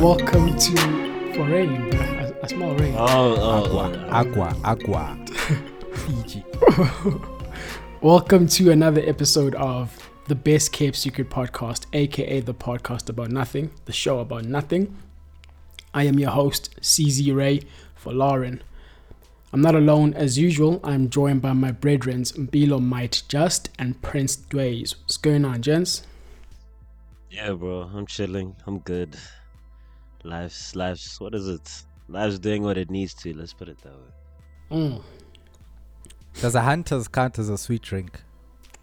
Welcome to for rain, a, a small rain. Oh, oh, Agua, oh. oh. agua, agua. Fiji. Welcome to another episode of the Best Kept Secret Podcast, aka the podcast about nothing, the show about nothing. I am your host, CZ Ray for Lauren. I'm not alone as usual. I'm joined by my brethren, Mbilo Might Just and Prince Dways. What's going on, gents? Yeah, bro. I'm chilling. I'm good. Life's life's what is it? Life's doing what it needs to. Let's put it that way. Mm. Does a Hunter's count as a sweet drink?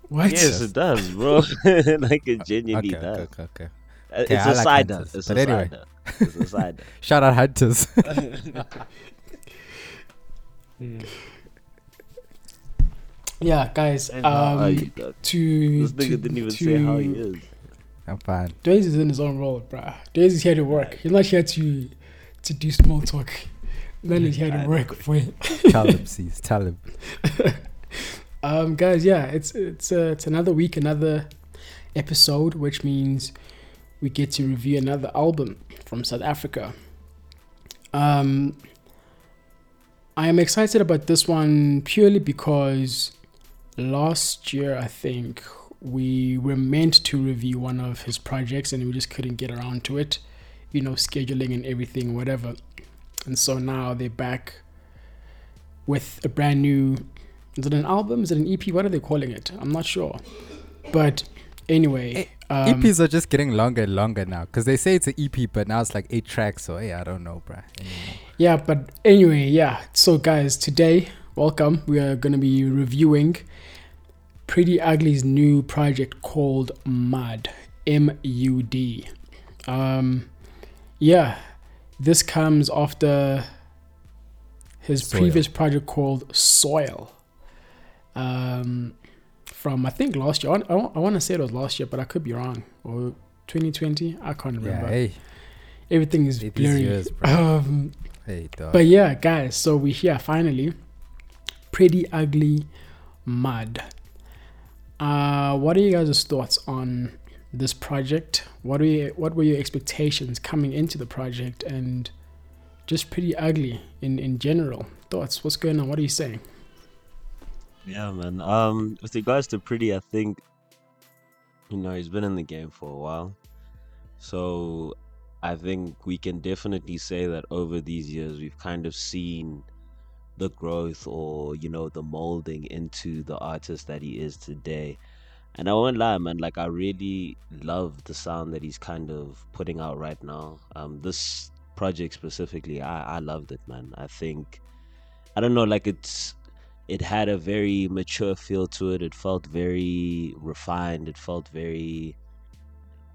What? Yes, it does, bro. like it genuinely Okay, does. okay, okay, okay. Uh, It's I a like cider. Hunters, It's but a anyway. cider. It's a cider. Shout out Hunters. Yeah, guys. And how are Um, you, to This nigga to- didn't even to, say how he is. I'm fine. Days is in his own role, bruh. Days is here to work. He's not here to to do small talk. Man is here to work for him. Tell him, Cease. Tell him. Um, guys, yeah, it's it's uh, it's another week, another episode, which means we get to review another album from South Africa. Um, I am excited about this one purely because last year I think we were meant to review one of his projects and we just couldn't get around to it, you know, scheduling and everything, whatever. And so now they're back with a brand new is it an album? Is it an EP? What are they calling it? I'm not sure. But anyway, um, EPs are just getting longer and longer now because they say it's an EP, but now it's like eight tracks. So, hey, I don't know, bruh. Anymore. yeah. But anyway, yeah. So guys, today, welcome. We are gonna be reviewing Priddy Ugly's new project called Mud. M U D. Um, yeah. This comes after his Soil. previous project called Soil. Um, from I think last year. I, I, want to say it was last year, but I could be wrong. Or 2020. I can't Yeah, remember. hey. Everything is these blurry. years, bro. um, Hey, dog. but yeah, guys, so we're here finally. Priddy Ugly mud. Uh, what are you guys' thoughts on this project? What are you, what were your expectations coming into the project and just Priddy Ugly in, in general? Thoughts? What's going on? What are you saying? Yeah, man. Um, with regards to Priddy, I think you know he's been in the game for a while, so I think we can definitely say that over these years we've kind of seen the growth or you know the molding into the artist that he is today. And I won't lie, man. Like I really love the sound that he's kind of putting out right now. Um, this project specifically, I I loved it, man. I think I don't know, like it's it had a very mature feel to it. It felt very refined. It felt very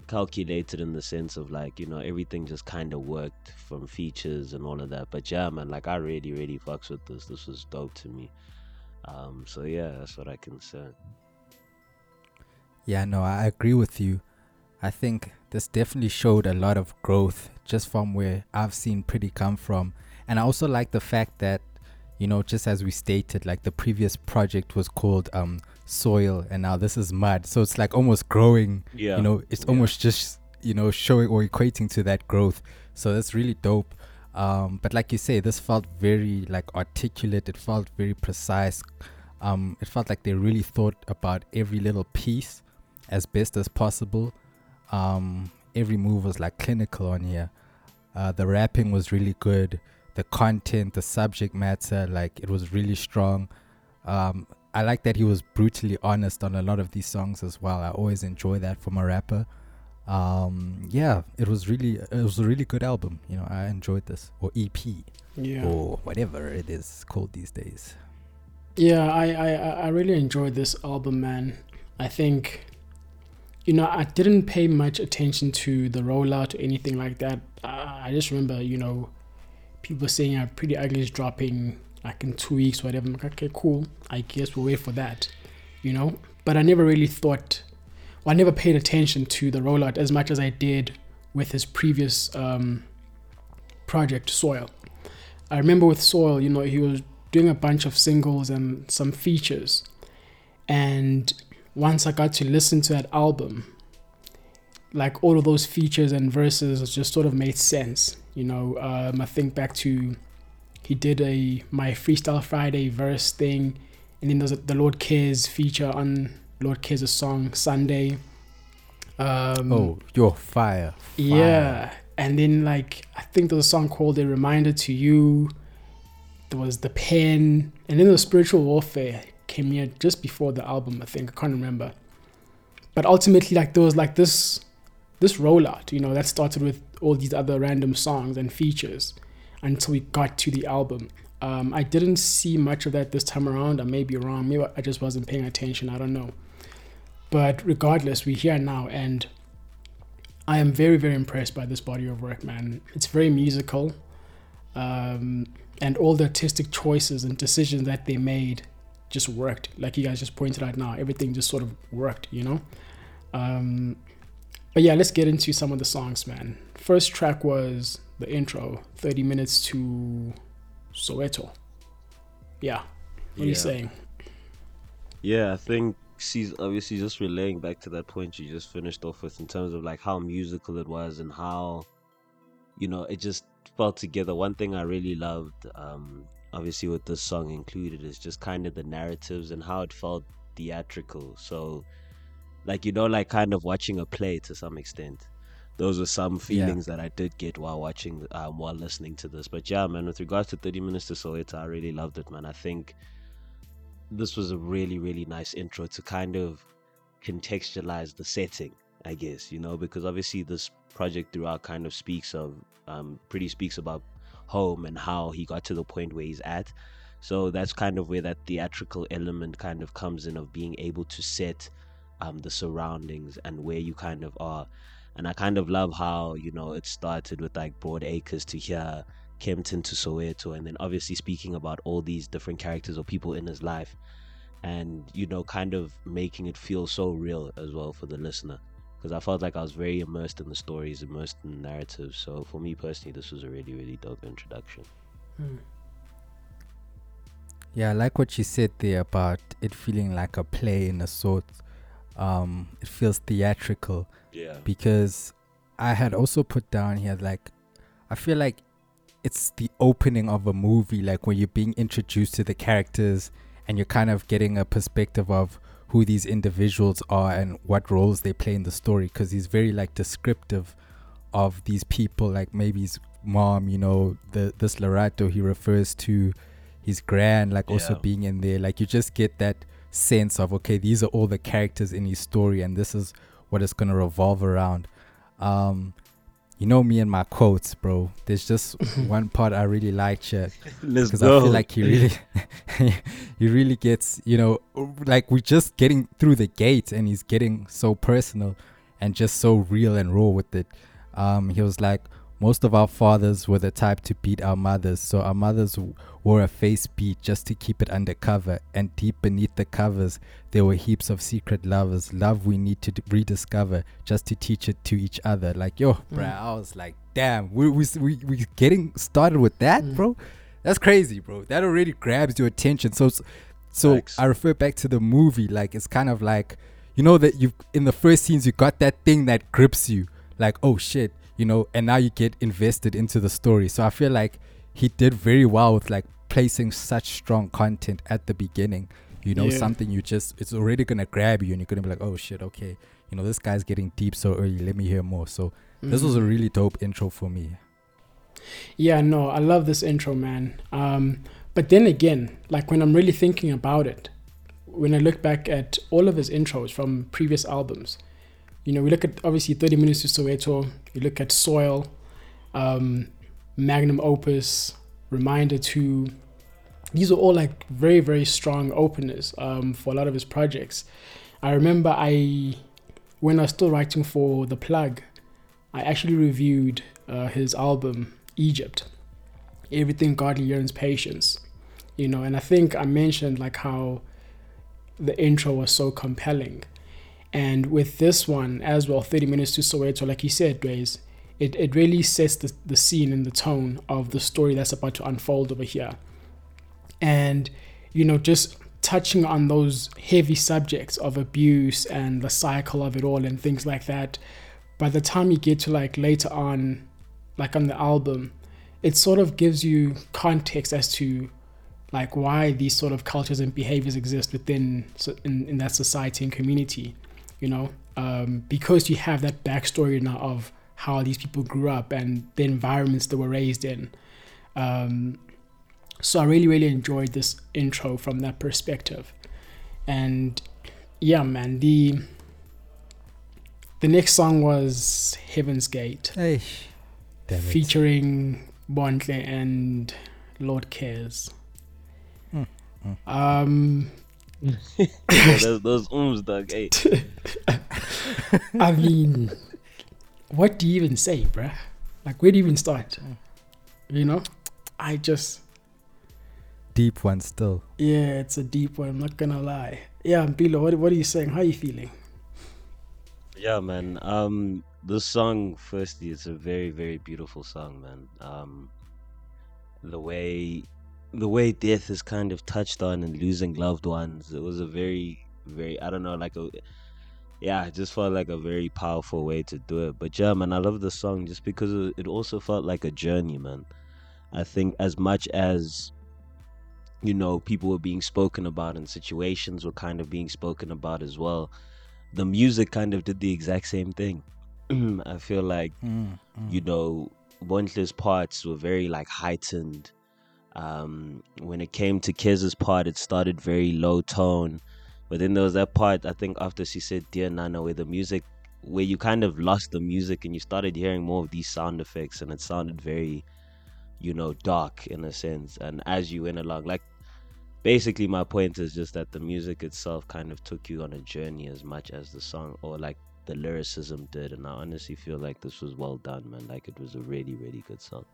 calculated in the sense of like, you know, everything just kind of worked from features and all of that. But yeah, man, like I really, really fucks with this. This was dope to me. Um, so yeah, that's what I can say. Yeah, no, I agree with you. I think this definitely showed a lot of growth just from where I've seen Priddy come from. And I also like the fact that, you know, just as we stated, like the previous project was called um Soil and now this is Mud. So it's like almost growing, Yeah. you know, it's Yeah. almost just, you know, showing or equating to that growth. So that's really dope. Um, but like you say, this felt very like articulate, it felt very precise. Um, it felt like they really thought about every little piece as best as possible. Um, every move was like clinical on here. Uh, the rapping was really good. The content, the subject matter, like it was really strong. I like that he was brutally honest on a lot of these songs as well. I always enjoy that from a rapper. Um, yeah, it was really it was a really good album. You know, I enjoyed this or EP Yeah. or whatever it is called these days. Yeah, I, I, I- I really enjoyed this album, man. I think, you know, I didn't pay much attention to the rollout or anything like that. Uh, I just remember, you know, people saying uh, Priddy Ugly is dropping like in two weeks, whatever. I'm like, okay, cool. I guess we'll wait for that, you know. But I never really thought, well, I never paid attention to the rollout as much as I did with his previous um, project, Soil. I remember with Soil, you know, he was doing a bunch of singles and some features. And once I got to listen to that album, like all of those features and verses just sort of made sense. You know, um, I think back to he did a my freestyle Friday verse thing, and then there's a, the Lordkez feature on Lordkez' song Sunday. Um, oh, you're fire, fire. yeah, and then like I think there was a song called "A Reminder to You." There was the pen, and then the spiritual warfare came here just before the album. I think I can't remember, but ultimately, like there was like this this rollout, you know, that started with all these other random songs and features until we got to the album. Um, I didn't see much of that this time around. I may be wrong. Maybe I just wasn't paying attention. I don't know. But regardless, we're here now, and I am very, very impressed by this body of work, man. It's very musical, um, and all the artistic choices and decisions that they made just worked. Like you guys just pointed out now, everything just sort of worked, you know. Um, but yeah, let's get into some of the songs, man. First track was the intro, 30 minutes to Soweto. Yeah. What are you saying? Yeah, I think she's obviously just relaying back to that point you just finished off with in terms of like how musical it was and how, you know, it just felt together. One thing I really loved, um, obviously with this song included, is just kind of the narratives and how it felt theatrical. So, like you know like kind of watching a play to some extent. Those were some feelings yeah. that I did get while watching um, while listening to this. But yeah man with regards to 30 minutes to Soweto I really loved it man. I think this was a really really nice intro to kind of contextualize the setting I guess you know because obviously this project throughout kind of speaks of um, Priddy speaks about home and how he got to the point where he's at. So that's kind of where that theatrical element kind of comes in of being able to set um, the surroundings and where you kind of are. And I kind of love how, you know, it started with like Broad Acres to here, Kempton to Soweto, and then obviously speaking about all these different characters or people in his life and, you know, kind of making it feel so real as well for the listener. Because I felt like I was very immersed in the stories, immersed in the narrative. So for me personally, this was a really, really dope introduction. Hmm. Yeah, I like what you said there about it feeling like a play in a sort um, it feels theatrical. Yeah. Because I had also put down here like I feel like it's the opening of a movie, like when you're being introduced to the characters and you're kind of getting a perspective of who these individuals are and what roles they play in the story. Because he's very like descriptive of these people, like maybe his mom, you know, the this Lerato he refers to his grand, like yeah. also being in there. Like you just get that sense of okay these are all the characters in his story and this is what it's going to revolve around. Um you know me and my quotes bro. There's just one part i really liked here because i feel like he really he really gets you know like we're just getting through the gate and he's getting so personal and just so real and raw with it. Um he was like most of our fathers were the type to beat our mothers, so our mothers wore a face beat just to keep it undercover. And deep beneath the covers, there were heaps of secret lovers, love we need to d- rediscover just to teach it to each other. Like, yo, mm. bro, I was like, damn, we we we, we getting started with that, mm. bro. That's crazy, bro. That already grabs your attention. So, so Thanks. I refer back to the movie. Like, it's kind of like, you know, that you in the first scenes you got that thing that grips you. Like, oh shit you know, and now you get invested into the story. So I feel like he did very well with like placing such strong content at the beginning. You know, yeah. something you just it's already gonna grab you and you're gonna be like, oh shit, okay, you know, this guy's getting deep so early, let me hear more. So mm-hmm. this was a mm-hmm. really dope intro for me. Yeah, no, I love this intro, man. Um, but then again, like when I'm really thinking about it, when I look back at all of his intros from previous albums, you know, we look at obviously 30 Minutes to Soweto, we look at Soil, um, Magnum Opus, Reminder 2. These are all like very, very strong openers um, for a lot of his projects. I remember I, when I was still writing for The Plug, I actually reviewed uh, his album, Egypt. Everything Godly Yearns Patience. You know, and I think I mentioned like how the intro was so compelling and with this one as well, 30 Minutes to Soweto, like you said, Grace, it, it really sets the, the scene and the tone of the story that's about to unfold over here. And, you know, just touching on those heavy subjects of abuse and the cycle of it all and things like that, by the time you get to like later on, like on the album, it sort of gives you context as to like why these sort of cultures and behaviors exist within in, in that society and community you know um, because you have that backstory now of how these people grew up and the environments they were raised in um, so i really really enjoyed this intro from that perspective and yeah man the the next song was heaven's gate Hey, damn it. featuring Bontle and Lordkez. Mm, mm. Um, those, those ums, dog. Hey, I mean, what do you even say, bruh? Like, where do you even start? You know, I just, deep one still. yeah, it's a deep one. I'm not gonna lie. Yeah, Bilo, what, what are you saying? How are you feeling? yeah, man. Um, this song, firstly, it's a very, very beautiful song, man. Um, the way, the way death is kind of touched on and losing loved ones. It was a very, very, I don't know, like a, yeah, it just felt like a very powerful way to do it. But yeah, man, I love the song just because it also felt like a journey, man. I think as much as you know people were being spoken about and situations were kind of being spoken about as well the music kind of did the exact same thing i feel like Mm, you know Bontle's parts were very like heightened um when it came to Kez's part it started very low tone. But then there was that part i think after she said dear nana where the music where you kind of lost the music and you started hearing more of these sound effects and it sounded very you know dark in a sense. And as you went along like basically my point is just that the music itself kind of took you on a journey as much as the song or like the lyricism did. And i honestly feel like this was well done man. Like it was a really really good song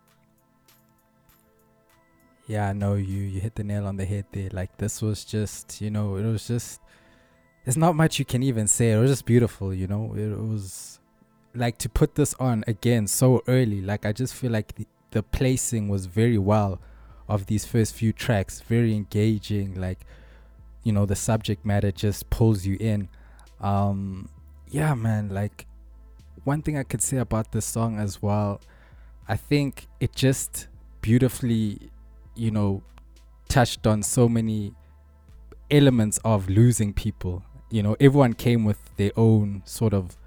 Yeah, no, you you hit the nail on the head there. Like this was just, you know, it was just. There's not much you can even say. It was just beautiful, you know. It was like to put this on again so early. Like I just feel like the, the placing was very well of these first few tracks, very engaging. Like, you know, the subject matter just pulls you in. Um, yeah, man. Like one thing I could say about this song as well, I think it just beautifully you know, touched on so many elements of losing people. You know, everyone came with their own sort of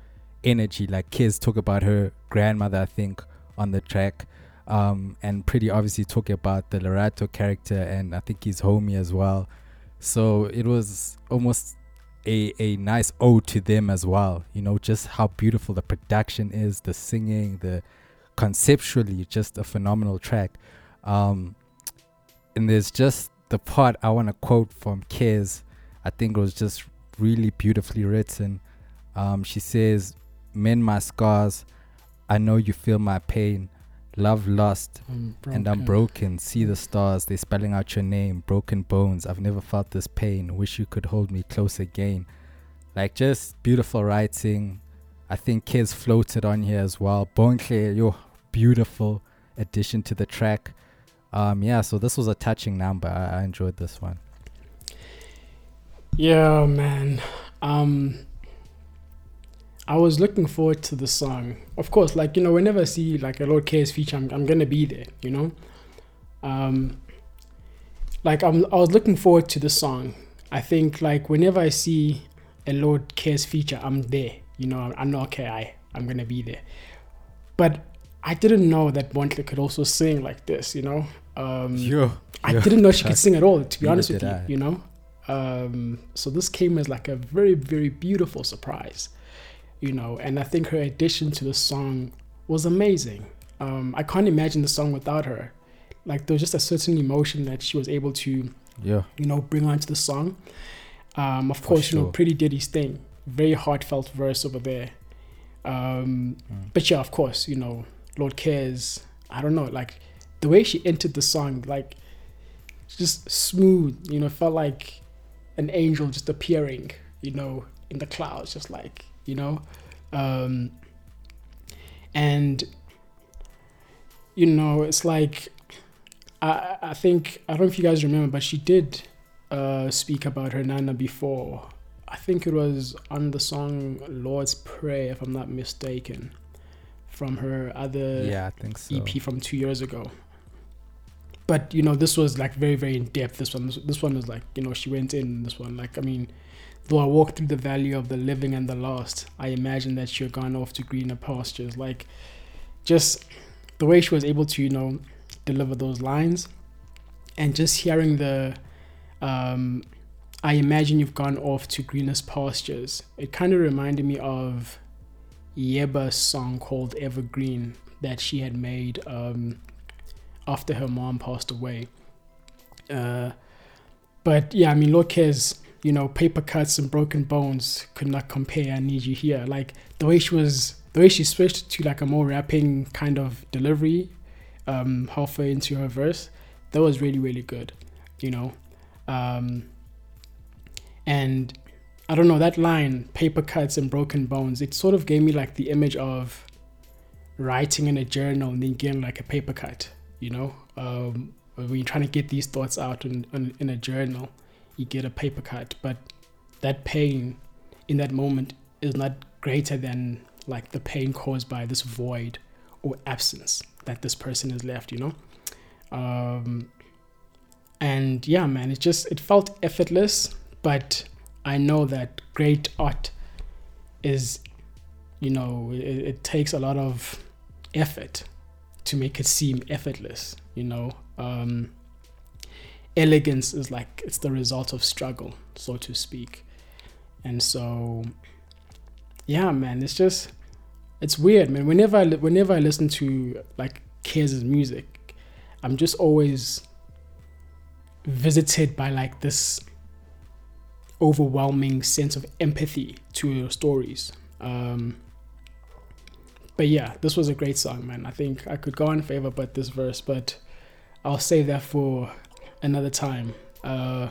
energy. Like Kez talk about her grandmother, I think, on the track. Um, and Priddy obviously talking about the Lerato character and I think his homie as well. So it was almost a, a nice ode to them as well. You know, just how beautiful the production is, the singing, the conceptually just a phenomenal track. Um, and there's just the part I want to quote from Kez. I think it was just really beautifully written. Um, she says, "Mend my scars. I know you feel my pain. Love lost, I'm and I'm broken. See the stars. They're spelling out your name. Broken bones. I've never felt this pain. Wish you could hold me close again. Like just beautiful writing. I think Kez floated on here as well. Bontle, yo, beautiful addition to the track. Um, yeah, so this was a touching number. I, I enjoyed this one. Yeah, man. Um, I was looking forward to the song. Of course, like you know, whenever I see like a Lordkez feature, I'm, I'm gonna be there. You know, um, like I'm, I was looking forward to the song. I think like whenever I see a Lordkez feature, I'm there. You know, I know okay, I I'm gonna be there. But I didn't know that Bontle could also sing like this. You know, um, Yo, I yo, didn't know she could sing at all, to be honest with you, I. you know? Um, so this came as like a very, very beautiful surprise, you know, and I think her addition to the song was amazing. Um, I can't imagine the song without her. Like there was just a certain emotion that she was able to, yeah, you know, bring onto the song. Um, of course, you know. Priddy Diddy's thing, very heartfelt verse over there. Um, Mm. but yeah, of course, you know, Lordkez. I don't know, like the way she entered the song, like just smooth, you know, felt like an angel just appearing, you know, in the clouds, just like, you know. Um, and, you know, it's like, I, I think, I don't know if you guys remember, but she did uh, speak about her Nana before. I think it was on the song Lord's Prayer, if I'm not mistaken, from her other yeah, I think so. EP from two years ago. But you know, this was like very, very in depth. This one, this one was like, you know, she went in. This one, like, I mean, though I walked through the valley of the living and the lost, I imagine that she had gone off to greener pastures. Like, just the way she was able to, you know, deliver those lines, and just hearing the, um, I imagine you've gone off to greenest pastures. It kind of reminded me of Yebba's song called Evergreen that she had made um, after her mom passed away. Uh, but yeah, I mean, as you know, paper cuts and broken bones could not compare. I need you here. Like the way she was, the way she switched to like a more rapping kind of delivery, um, halfway into her verse, that was really really good. You know, um, and I don't know that line, paper cuts and broken bones. It sort of gave me like the image of writing in a journal and then getting like a paper cut. You know, um, when you're trying to get these thoughts out in, in, in a journal you get a paper cut, but that pain in that moment is not greater than like the pain caused by this void or absence that this person has left, you know? Um, and yeah, man, it just it felt effortless, but I know that great art is, you know, it, it takes a lot of effort to make it seem effortless, you know. Um, elegance is like it's the result of struggle, so to speak. And so, yeah, man, it's just it's weird, man. Whenever I whenever I listen to like Kez' music, I'm just always visited by like this overwhelming sense of empathy to your stories. Um, but yeah, this was a great song, man. I think I could go on forever but this verse, but I'll save that for another time. Uh,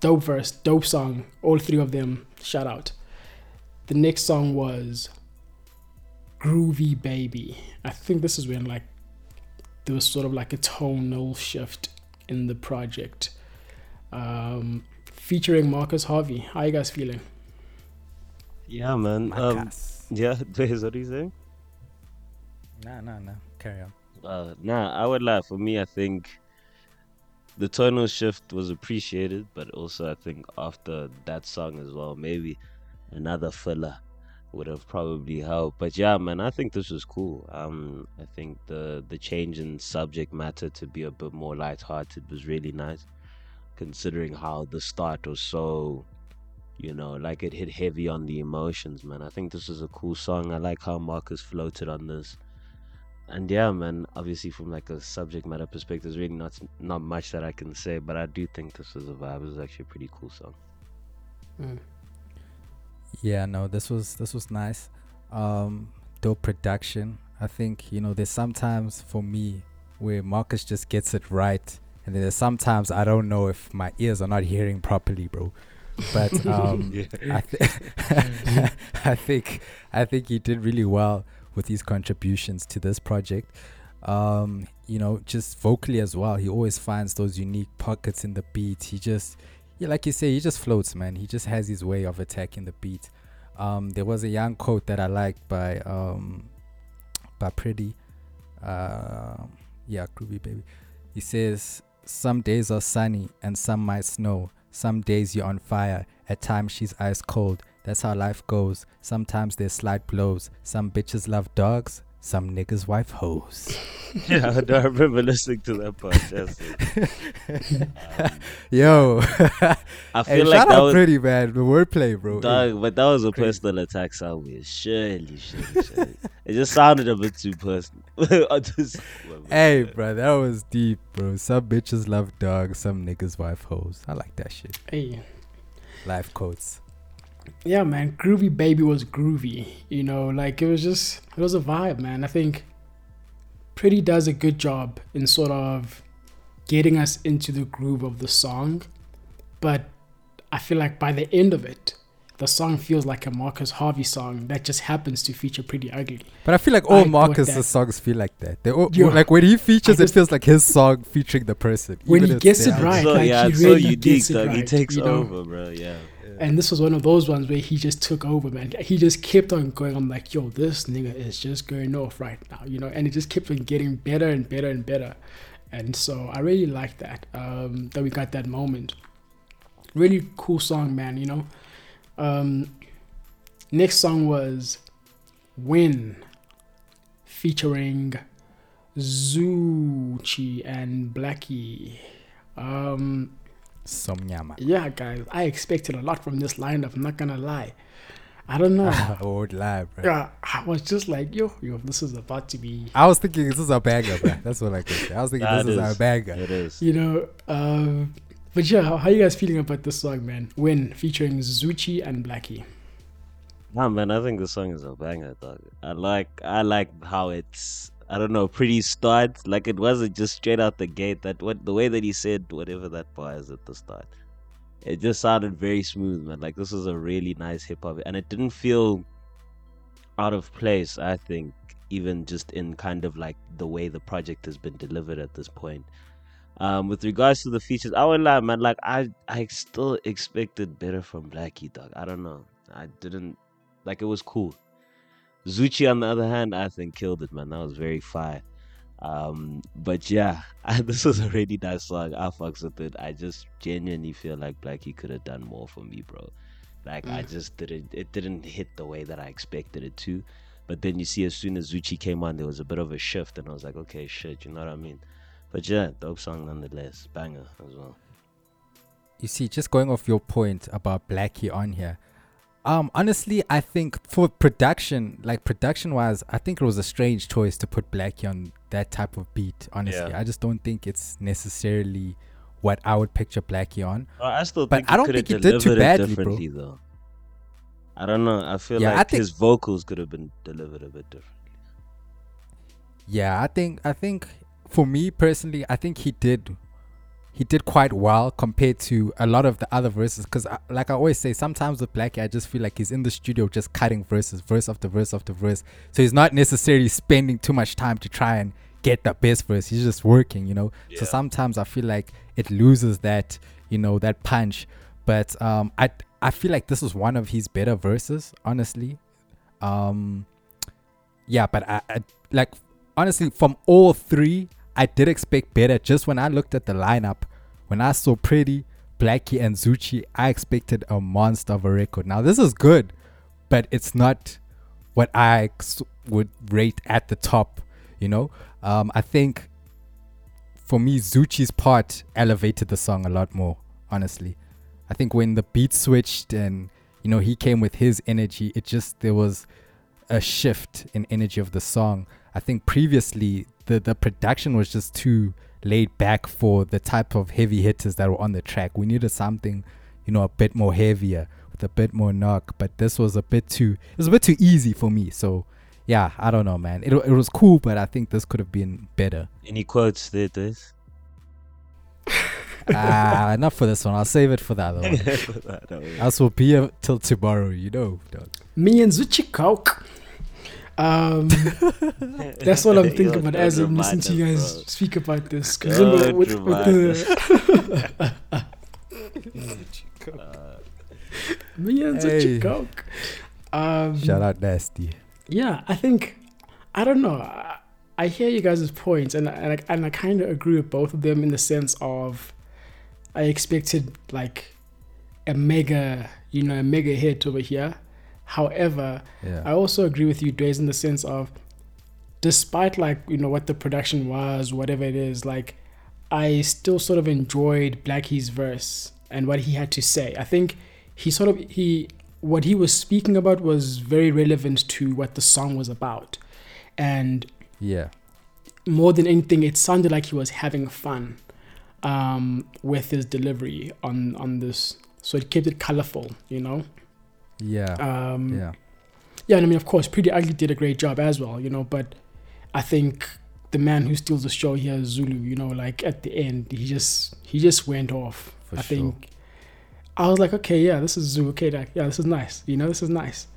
dope verse, dope song. All three of them, shout out. The next song was Groovy Baby. I think this is when like there was sort of like a tonal shift in the project. Um, featuring Marcus Harvey. How you guys feeling? Yeah, man. Um, yeah, what are you saying? Nah, nah, nah. Carry on. Uh, nah, I would lie. For me, I think the tonal shift was appreciated, but also I think after that song as well, maybe another filler would have probably helped. But yeah, man, I think this was cool. Um, I think the the change in subject matter to be a bit more light-hearted was really nice, considering how the start was so, you know, like it hit heavy on the emotions, man. I think this is a cool song. I like how Marcus floated on this and yeah, man. Obviously, from like a subject matter perspective, there's really not not much that I can say, but I do think this was a vibe. It was actually a pretty cool song. Mm. Yeah, no, this was this was nice. Um, dope production. I think you know there's sometimes for me where Marcus just gets it right, and then there's sometimes I don't know if my ears are not hearing properly, bro. But um, I, th- I think I think he did really well with his contributions to this project. Um, you know, just vocally as well, he always finds those unique pockets in the beat. He just, yeah, like you say, he just floats, man. He just has his way of attacking the beat. Um, there was a young quote that I liked by um, by Priddy, uh, yeah, Groovy Baby. He says, "Some days are sunny and some might snow. Some days you're on fire. At times she's ice cold. That's how life goes. Sometimes there's slight blows. Some bitches love dogs. Some niggas wife hoes. yeah, I, I remember listening to that part. um, Yo, I feel hey, like shout that out was pretty bad. The wordplay, bro. Dog, but that was a Crazy. personal attack somewhere. Surely, surely, surely. it just sounded a bit too personal. just, hey, bro, that was deep, bro. Some bitches love dogs. Some niggas wife hoes. I like that shit. Hey, life quotes yeah, man, Groovy Baby was groovy. You know, like it was just it was a vibe, man. I think Priddy does a good job in sort of getting us into the groove of the song, but I feel like by the end of it, the song feels like a Marcus Harvey song that just happens to feature Priddy Ugly. But I feel like all Marcus's songs feel like that. They all, Yo, like when he features, just, it feels like his song featuring the person. When he gets it right, so, like yeah, he really so unique, gets it right, He takes you know? over, bro. Yeah And this was one of those ones where he just took over, man. He just kept on going. I'm like, yo, this nigga is just going off right now, you know. And it just kept on getting better and better and better. And so I really like that um, that we got that moment. Really cool song, man. You know. Um, next song was "Win," featuring Zoocci and Blxckie. Um, Somnyama. yeah, guys, I expected a lot from this lineup. I'm not gonna lie. I don't know. I would lie, bro. yeah, I was just like, yo, yo, this is about to be, I was thinking this is a banger, bro. That's what I could say. I was thinking That this is, is- a banger. It is. you know. Um, but yeah, how, how you guys feeling about this song, man? Win featuring Zoocci and Blxckie. Nah, man, I think the song is a banger, dog. I like, I like how it's, I don't know, pretty start. Like it wasn't just straight out the gate. That what the way that he said whatever that bar is at the start, it just sounded very smooth, man. Like this was a really nice hip hop, and it didn't feel out of place. I think even just in kind of like the way the project has been delivered at this point. Um, with regards to the features, I would lie, man. Like I, I still expected better from Blxckie, dog. I don't know. I didn't like it was cool. Zoocci, on the other hand, I think killed it, man. That was very fire. Um, but yeah, I, this was a really nice song. I fucks with it. I just genuinely feel like Blxckie could have done more for me, bro. Like I Mm. just didn't. It didn't hit the way that I expected it to. But then you see, as soon as Zoocci came on, there was a bit of a shift, and I was like, okay, shit, you know what I mean? But yeah, dope song nonetheless, banger as well. you see, just going off your point about Blxckie on here, um, honestly, I think for production, like production wise, I think it was a strange choice to put Blxckie on that type of beat. Honestly, Yeah. I just don't think it's necessarily what I would picture Blxckie on. I still But I don't think he did too badly, bro. though. I don't know. I feel Yeah, I like think- his vocals could have been delivered a bit differently. Yeah, I think I think for me personally, I think he did he did quite well compared to a lot of the other verses. Because like I always say, sometimes with Blxckie, I just feel like he's in the studio just cutting verses, verse after verse after verse. So he's not necessarily spending too much time to try and get the best verse. He's just working, you know. So sometimes I feel like it loses that, you know, that punch. But um, I I feel like this is one of his better verses, honestly. Um, yeah, but I, I like honestly from all three, I did expect better. Just when I looked at the lineup, when I saw Priddy, Blxckie, and Zoocci, I expected a monster of a record. Now this is good, but it's not what I would rate at the top. You know, um, I think for me, Zoocci's part elevated the song a lot more. Honestly, I think when the beat switched and you know he came with his energy, it just there was a shift in energy of the song. I think previously the the production was just too laid back for the type of heavy hitters that were on the track. We needed something, you know, a bit more heavier with a bit more knock. But this was a bit too it was a bit too easy for me. So yeah, I don't know, man. It it was cool, but I think this could have been better. Any quotes there, Des? Ah, not for this one. I'll save it for the other one. Don't worry. Else will be here till tomorrow, you know. dog. Me and Zoocci Coke. Um, that's what I'm thinking Yo, about as I'm listening to you guys bro. speak about this. 'Cause Don't remember with, with the Uh, me and Hey. Zoocci Coke. Um, Shout out Nasty. Yeah, I think I don't know. I, I hear you guys' points, and and I, and I kind of agree with both of them in the sense of I expected like a mega, you know, a mega hit over here. However, Yeah. I also agree with you, Days, in the sense of despite like you know what the production was, whatever it is, like I still sort of enjoyed Blxckie's verse and what he had to say. I think he sort of he what he was speaking about was very relevant to what the song was about, and yeah. more than anything, it sounded like he was having fun um, with his delivery on on this. So it kept it colorful, you know. Yeah. Um, yeah. yeah, and I mean, of course, Priddy Ugly did a great job as well, you know, but I think the man who steals the show here, Zoocci, you know, like at the end, he just he just went off. For I sure. think I was like, okay, yeah, this is Zoocci, okay, like, yeah, this is nice, you know, this is nice.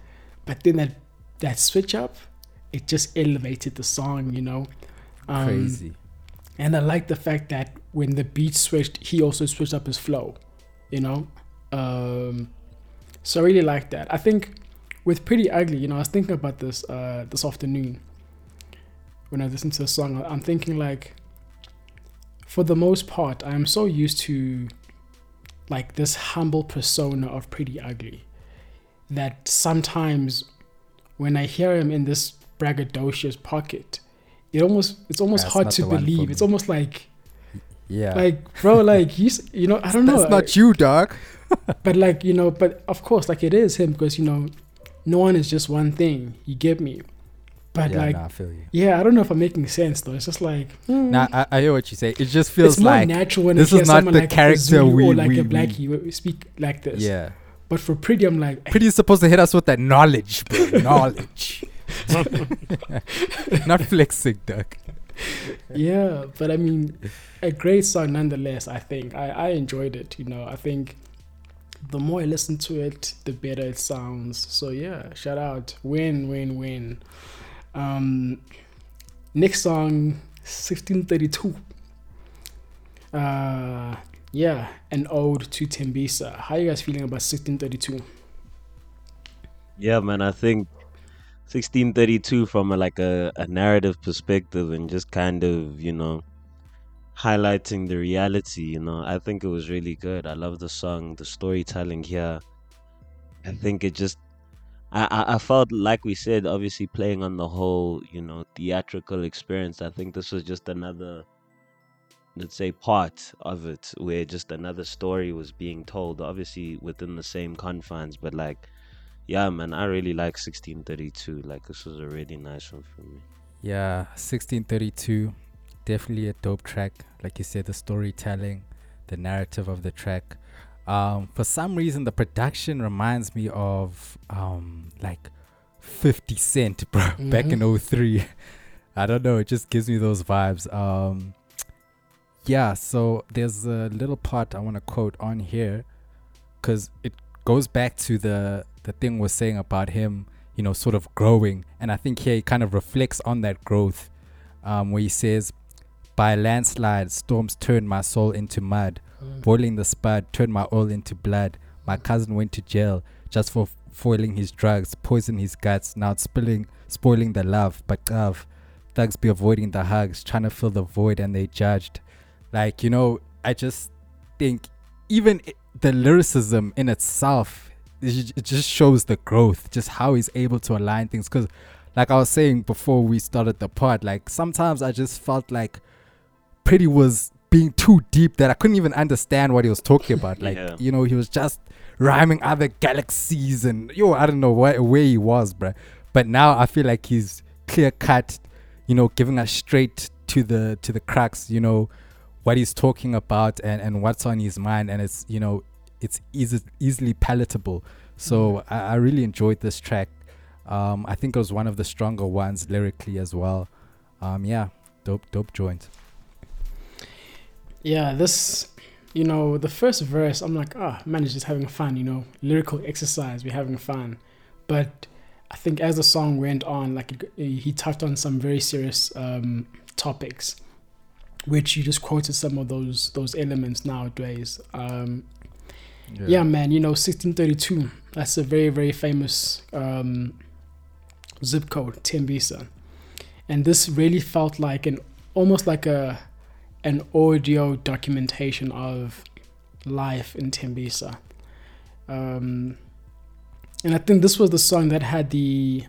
But then that that switch up, it just elevated the song, you know. Um, Crazy. And I like the fact that when the beat switched, he also switched up his flow, you know. Um, So I really like that. I think with Priddy Ugly, you know, I was thinking about this uh, this afternoon when I listened to the song. I'm thinking like, for the most part, I am so used to like this humble persona of Priddy Ugly that sometimes when I hear him in this braggadocious pocket, it almost it's almost That's hard to the one for believe. It's almost like Yeah. like bro, like he's you know I don't know. That's not you, dog. but like you know but of course like it is him because you know no one is just one thing you get me but yeah, like nah, I feel you. yeah i don't know if i'm making sense though it's just like hmm, Nah, I, I hear what you say. It just feels it's more like natural when this is not the like character we- or like we- a we- Blxckie we speak like this yeah. but for Priddy i'm like Priddy is supposed to hit us with that knowledge, bro. knowledge. not flexing, dog. yeah but i mean a great song nonetheless i think. I i enjoyed it you know. I think the more i listen to it the better it sounds. So yeah shout out. Win win win. Um next song 1632 uh yeah an ode to tembisa. How you guys feeling about 1632 Yeah, man. I think 1632 from a, like a, a narrative perspective and just kind of you know highlighting the reality. You know, I think it was really good. I love the song, the storytelling here. I mm-hmm. think it just. I, I I felt like we said, obviously playing on the whole, you know, theatrical experience. I think this was just another, let's say, part of it where just another story was being told, obviously within the same confines, but like, yeah, man, I really like 1632. Like, this was a really nice one for me. Yeah, 1632. Definitely a dope track. Like you said, the storytelling, the narrative of the track. Um, for some reason, the production reminds me of um, like 50 Cent, bro, back in 03. I don't know. It just gives me those vibes. Um, yeah, so there's a little part I want to quote on here because it goes back to the the thing we're saying about him, you know, sort of growing, and I think here he kind of reflects on that growth, um, where he says, "By landslide, storms turned my soul into mud, boiling the spud turned my oil into blood. My cousin went to jail just for foiling his drugs, poison his guts. Now it's spilling, spoiling the love, but love." Thugs be avoiding the hugs, trying to fill the void, and they judged. Like, you know, I just think even the lyricism in itself, it just shows the growth, just how he's able to align things. Because, like I was saying before we started the pod, like sometimes I just felt like Priddy was being too deep that I couldn't even understand what he was talking about. Like, Yeah. you know, he was just rhyming other galaxies and, yo, I don't know where, where he was, bruh. But now I feel like he's clear cut, you know, giving us straight to the to the cracks, you know, what he's talking about and, and what's on his mind and it's you know it's easy, easily palatable. So I, I really enjoyed this track. Um, i think it was one of the stronger ones lyrically as well. Um, yeah dope dope joint. Yeah this you know the first verse i'm like ah man is just having fun you know lyrical exercise we're having fun. But i think as the song went on like it, he touched on some very serious um, topics which you just quoted some of those those elements nowadays. Um, yeah. man you know 1632 that's a very very famous um, zip code tembisa and this really felt like an almost like a an audio documentation of life in tembisa um, and i think this was the song that had the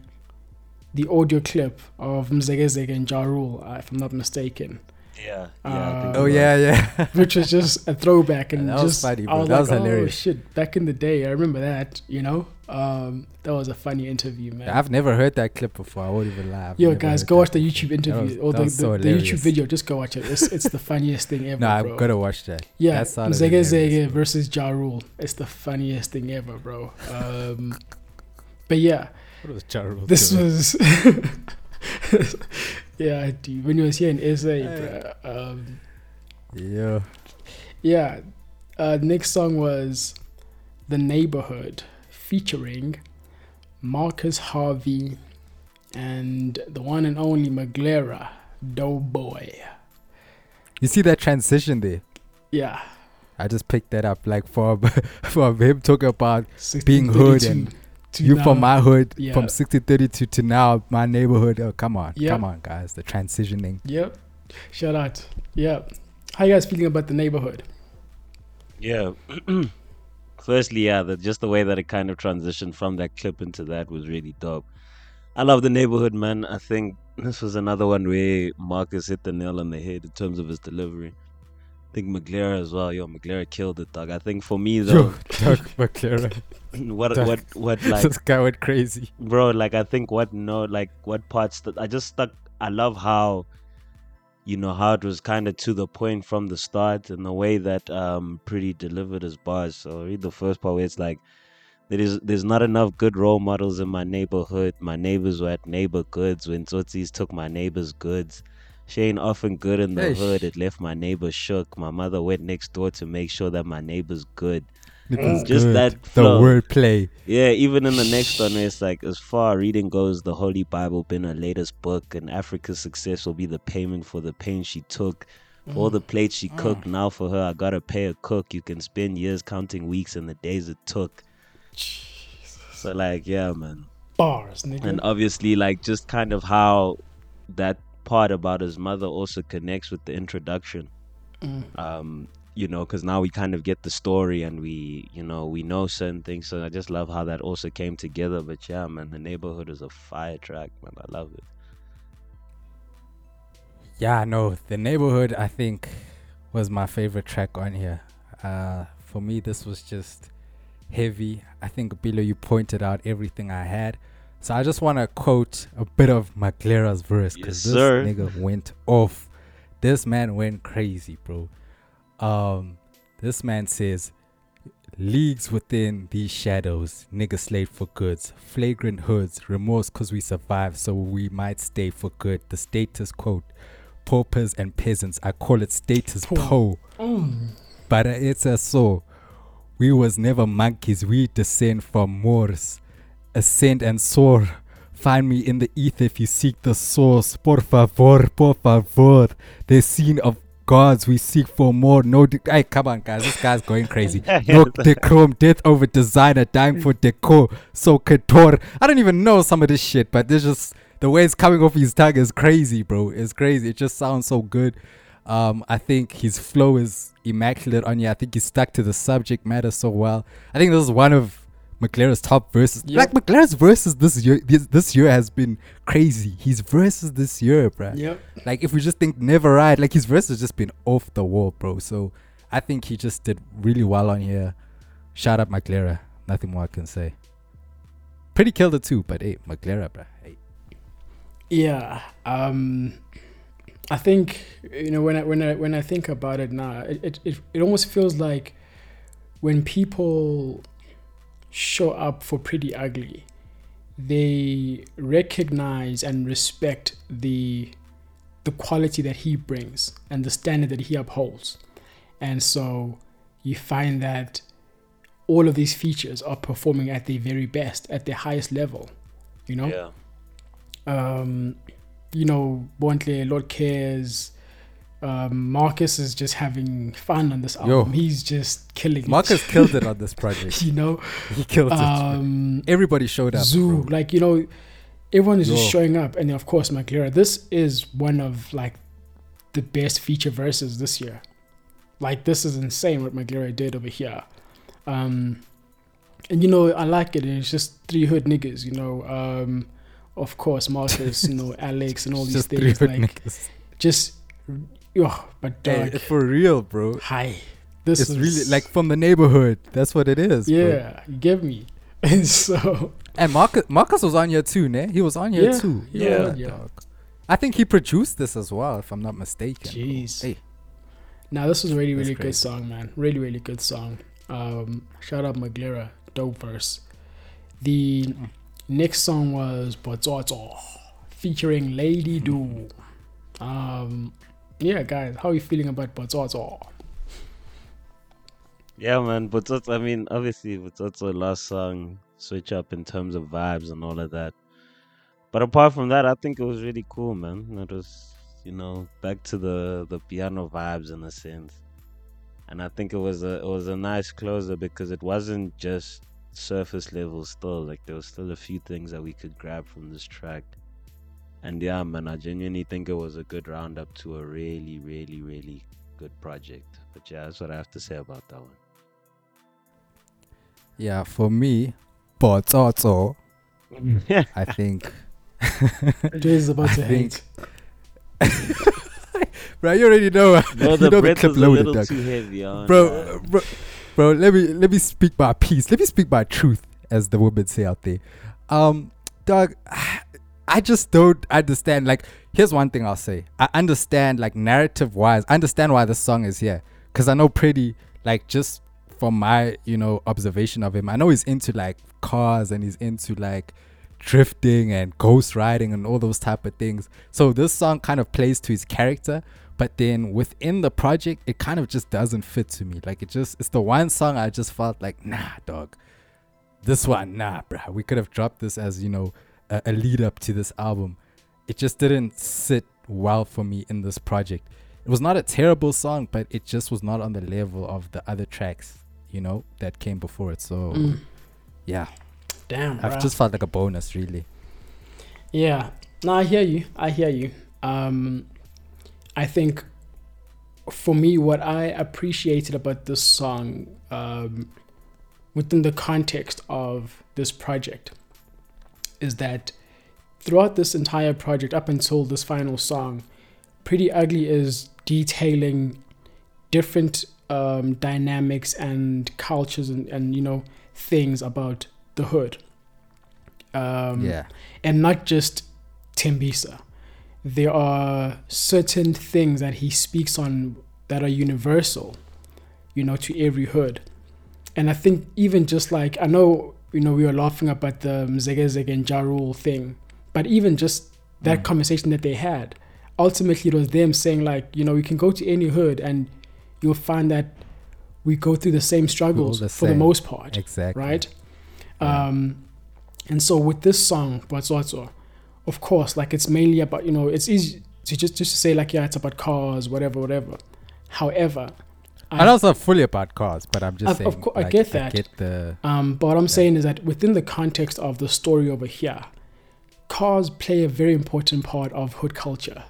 the audio clip of Mzekezeke and Ja Rule, uh, if I'm not mistaken, Yeah. Uh, oh yeah yeah which was just a throwback and That was just funny, I was That like, was hilarious. oh shit, back in the day, I remember that. You know, um, that was a funny interview, man. i've never heard that clip before i won't even laugh. I've Yo, never guys, go watch the. YouTube interview was- or the, the, so the YouTube video. Just go watch it. It's it's the funniest thing ever, no bro. i've got to watch that yeah, that sounded Zege Zege hilarious, bro. versus Ja Rule. It's the funniest thing ever, bro. Um, but yeah, what was Ja Rule this doing? was. yeah, dude. When you was here in SA, bro. Um, yeah Yeah. Uh, next song was The Neighborhood featuring Marcus Harvey and the one and only Maglera, Doe Boy. you see that transition there Yeah. I just picked that up like from from him talking about being hood and to you now. from my hood Yeah. from 1632 to now my neighborhood. Oh, come on, Yeah. come on, guys, the transitioning. Yep. Shout out. Yep. How you guys feeling about the neighborhood? Yeah. Firstly, yeah, the, just the way that it kind of transitioned from that clip into that was really dope. I love the neighborhood, man. I think this was another one where Marcus hit the nail on the head in terms of his delivery. I think Maglera as well. Yo, Maglera killed it, dog. I think for me though, Doug Maglera, what Doug. what what like this guy went crazy. bro like i think what no like what parts that i just stuck i love how you know how it was kind of to the point from the start and the way that um Priddy delivered his bars so read the first part where it's like there is there's not enough good role models in my neighborhood my neighbors were at neighbor goods when Tsotsis took my neighbor's goods she ain't often good in the Eish. hood it left my neighbor shook my mother went next door to make sure that my neighbor's good Niggas Just good. that the flow. wordplay. yeah, even in the next one, it's like as far reading goes, the Holy Bible been her latest book, and Africa's success will be the payment for the pain she took. For all the plates she mm. cooked, now for her, I gotta pay a cook. You can spend years counting weeks and the days it took. So, like, yeah, man. Bars, nigga. And obviously, like, just kind of how that part about his mother also connects with the introduction Mm. um you know because now we kind of get the story and we you know we know certain things so i just love how that also came together but yeah man the neighborhood is a fire track man i love it Yeah, no, the neighborhood I think was my favorite track on here. Uh, for me, this was just heavy. I think Bilo, you pointed out everything I had. So I just want to quote a bit of Maglera's verse because Yes, this sir. nigga went off. This man went crazy, bro. Um, this man says, "Leagues within these shadows, nigga slave for goods, flagrant hoods, remorse cause we survive, so we might stay for good. The status quote, paupers and peasants, I call it status Po. po, Mm. but it's a so. We was never monkeys, we descend from Moors, ascend and soar. Find me in the ether if you seek the source. Por favor, por favor. The scene of gods we seek for more. No, de- hey, come on, guys. This guy's going crazy. No decorum, death over designer, dying for decor. So couture. I don't even know some of this shit, but this just the way it's coming off his tongue is crazy, bro. It's crazy. It just sounds so good. Um, I think his flow is immaculate on you. I think he stuck to the subject matter so well. I think this is one of Maglera's top verses. Yep. Like Maglera's verses this year, this, this year has been crazy. His verses this year, bruh. Yep. Like if we just think never right, like his verse has just been off the wall, bro. So I think he just did really well on here. Shout out Maglera. Nothing more I can say. Priddy killed it too, but hey, Maglera, bro. Hey. Yeah. Um I think you know when I when I when I think about it now, it, it, it, it almost feels like when people show up for Priddy Ugly, they recognize and respect the the quality that he brings and the standard that he upholds. And so you find that all of these features are performing at their very best, at their highest level. You know? yeah um, you know, Bontle, Lordkez, um, Marcus is just having fun on this Yo. album. He's just killing Marcus it. killed it on this project. you know, He killed it. um, Everybody showed up. Zoo, bro. like you know, everyone is just showing up, and of course, Maglera. This is one of like the best feature verses this year. Like this is insane what Maglera did over here. Um, and you know, I like it. It's just three hood niggas. You know, um, of course, Marcus, you know, Alex, and all these Just three things. hood Like niggas. just, oh, but Hey, dog, for real, bro. hi. This It's is really like from the neighborhood. That's what it is. bro. yeah, you get me. And so And Marcus, Marcus was on here too, ne? He was on here Yeah, too. yeah, yeah. dog. I think he produced this as well, if I'm not mistaken. Jeez. Hey, Now this was a really, That's really good crazy. song, man. Really, really good song. Um, shout out Maglera, dope verse. The Mm. next song was Botsotso, featuring Lady Du. Um, yeah, guys, how are you feeling about Botsotso? yeah man that's i mean obviously it's also last song switch up in terms of vibes and all of that but apart from that i think it was really cool man it was you know back to the the piano vibes in a sense and I think it was a it was a nice closer because it wasn't just surface level still. Like there was still a few things that we could grab from this track. And yeah, man, I genuinely think it was a good roundup to a really, really, really good project. But yeah, that's what I have to say about that one. Yeah, for me, Botsotso, I think. Jay is about I to hate. Bro, you already know. No, you the know the breath clip was a little dog. too heavy on bro, that. bro, bro, let me let me speak my piece. Let me speak my truth, as the women say out there. Um, dog, I just don't understand. Like, here's one thing I'll say. I understand, like, narrative wise, I understand why this song is here. Cause I know Priddy, like, just from my, you know, observation of him, I know he's into like cars and he's into like drifting and ghost riding and all those type of things. So this song kind of plays to his character, but then within the project, it kind of just doesn't fit to me. Like it just it's the one song I just felt like, nah, dog. This one, nah, bruh. We could have dropped this as, you know, a, a lead up to this album. It just didn't sit well for me in this project. It was not a terrible song, but it just was not on the level of the other tracks, you know, that came before it. So Mm, yeah, damn, I've bruh. just felt like a bonus, really. Yeah. No, I hear you. I hear you. Um, I think for me, what I appreciated about this song um, within the context of this project is that throughout this entire project, up until this final song, Priddy Ugly is detailing different um, dynamics and cultures and, and, you know, things about the hood. Um, yeah. and not just Tembisa. There are certain things that he speaks on that are universal, you know, to every hood. And I think even just like I know, you know, we were laughing about the Mzekezeke and Jarul thing, but even just that Mm. conversation that they had, ultimately it was them saying like, you know, you can go to any hood and you'll find that we go through the same struggles the for the most part Exactly. right? Yeah. Um, and so with this song, Botsotso, of course, like it's mainly about you know it's easy to just just to say like yeah it's about cars whatever whatever. However, I, and also fully about cars, but I'm just Of- saying. of cour- I get that. get the um, but what I'm saying is that within the context of the story over here, cars play a very important part of hood culture.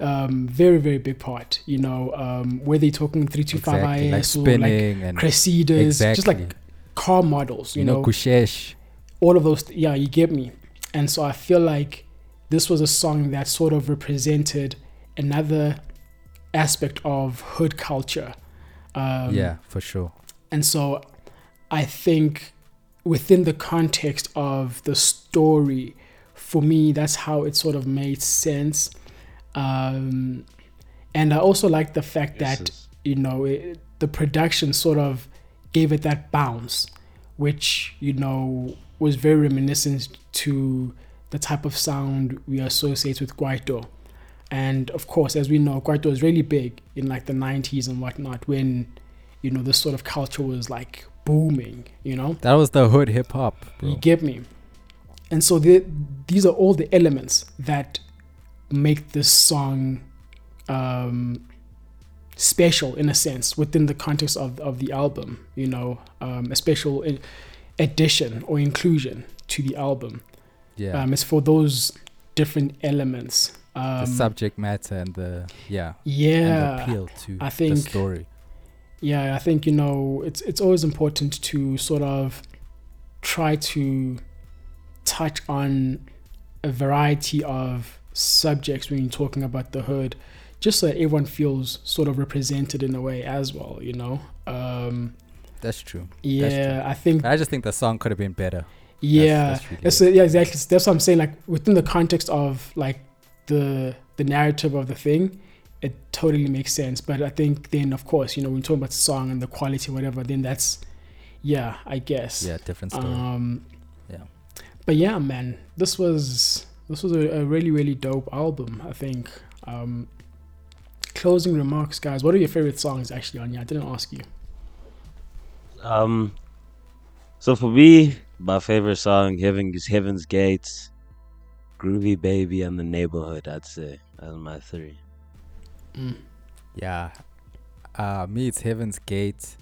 Um, very very big part. You know um, whether you're talking three two five exactly like IS or like and Cressidas, exactly. just like car models. You, you know, know Kushesh. all of those yeah you get me and so i feel like this was a song that sort of represented another aspect of hood culture um, yeah, for sure. and so i think within the context of the story for me that's how it sort of made sense um, and i also like the fact Yes, that you know it, the production sort of gave it that bounce which you know was very reminiscent to the type of sound we associate with Kwaito. And of course, as we know, Kwaito was really big in like the 90s and whatnot when, you know, this sort of culture was like booming, you know? That was the hood hip hop, You get me? And so the, these are all the elements that make this song um, special in a sense within the context of, of the album, you know, um, a special addition or inclusion to the album. Yeah. Um, it's for those different elements. Um, the subject matter and the yeah, and the yeah, appeal to I the think- story. yeah, I think you know it's it's always important to sort of try to touch on a variety of subjects when you're talking about the hood, just so that everyone feels sort of represented in a way as well. You know, um, That's true. yeah, I think I just think the song could have been better. yeah, that's really that's yeah, exactly. That's what I'm saying. Like within the context of like the the narrative of the thing, it totally makes sense. But I think then, of course, you know, when you're talking about the song and the quality, whatever, then that's yeah, I guess. Yeah, different story. Um, Yeah. But yeah, man, this was this was a, a really really dope album. I think. Um, closing remarks, guys. What are your favorite songs actually on here? I didn't ask you. Um, so for me, my favorite song, Heaven is Heaven's Gates, Groovy Baby, and The Neighborhood. I'd say that's my three. Mm. yeah. Uh, me, it's Heaven's Gate.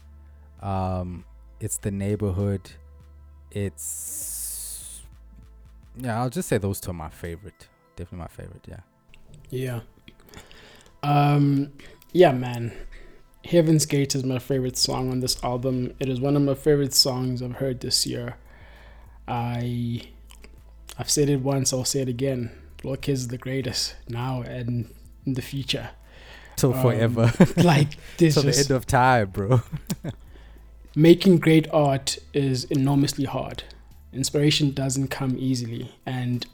Um, it's the neighborhood. It's yeah. I'll just say those two are my favorite. Definitely my favorite. Yeah. Yeah. Um. Yeah, man. Heaven's Gate is my favorite song on this album. It is one of my favorite songs I've heard this year. I I've said it once, I'll say it again. Lordkez is the greatest now and in the future. Till Um, forever. Like this Till the end of time, bro. making great art is enormously hard. Inspiration doesn't come easily, and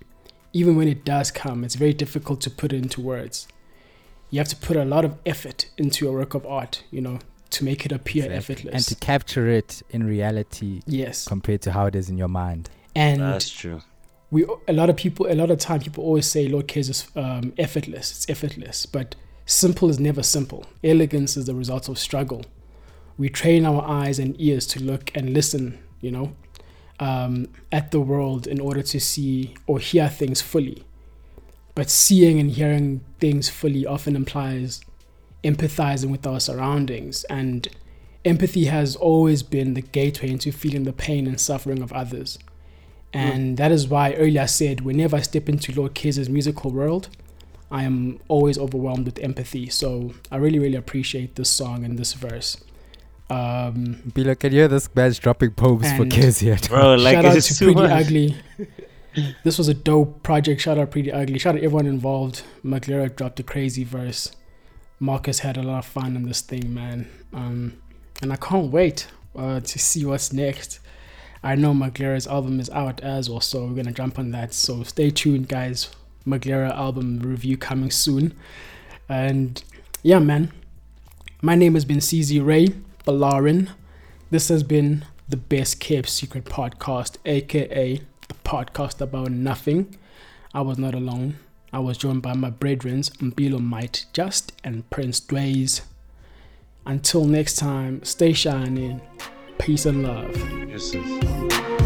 even when it does come, it's very difficult to put it into words. You have to put a lot of effort into a work of art, you know, to make it appear Exactly. effortless. And to capture it in reality yes, compared to how it is in your mind. and That's true. We a lot of people a lot of time people always say Lordkez is um, effortless. It's effortless, but simple is never simple. Elegance is the result of struggle. We train our eyes and ears to look and listen, you know, um, at the world in order to see or hear things fully. But seeing and hearing things fully often implies empathizing with our surroundings, and empathy has always been the gateway into feeling the pain and suffering of others. And that is why earlier I said, whenever I step into Lordkez's musical world, I am always overwhelmed with empathy. So I really, really appreciate this song and this verse. Um, Be like, can you hear this man's dropping poems for And- kids yet? Bro, like shout out it's to too Pretty much. Ugly. this was a dope project. Shout out Priddy Ugly. Shout out everyone involved. Maglera dropped a crazy verse. Marcus had a lot of fun on this thing, man. Um, and I can't wait uh, to see what's next. I know Maglera's album is out as well, so we're gonna jump on that. So stay tuned, guys. Maglera album review coming soon. And yeah, man. My name has been CZ Ray Balarin. This has been the best kept secret podcast, aka the podcast about nothing. I was not alone. I was joined by my brethren, Mbilo Might Just and Prince Dways. Until next time, stay shining. Peace and love. Is-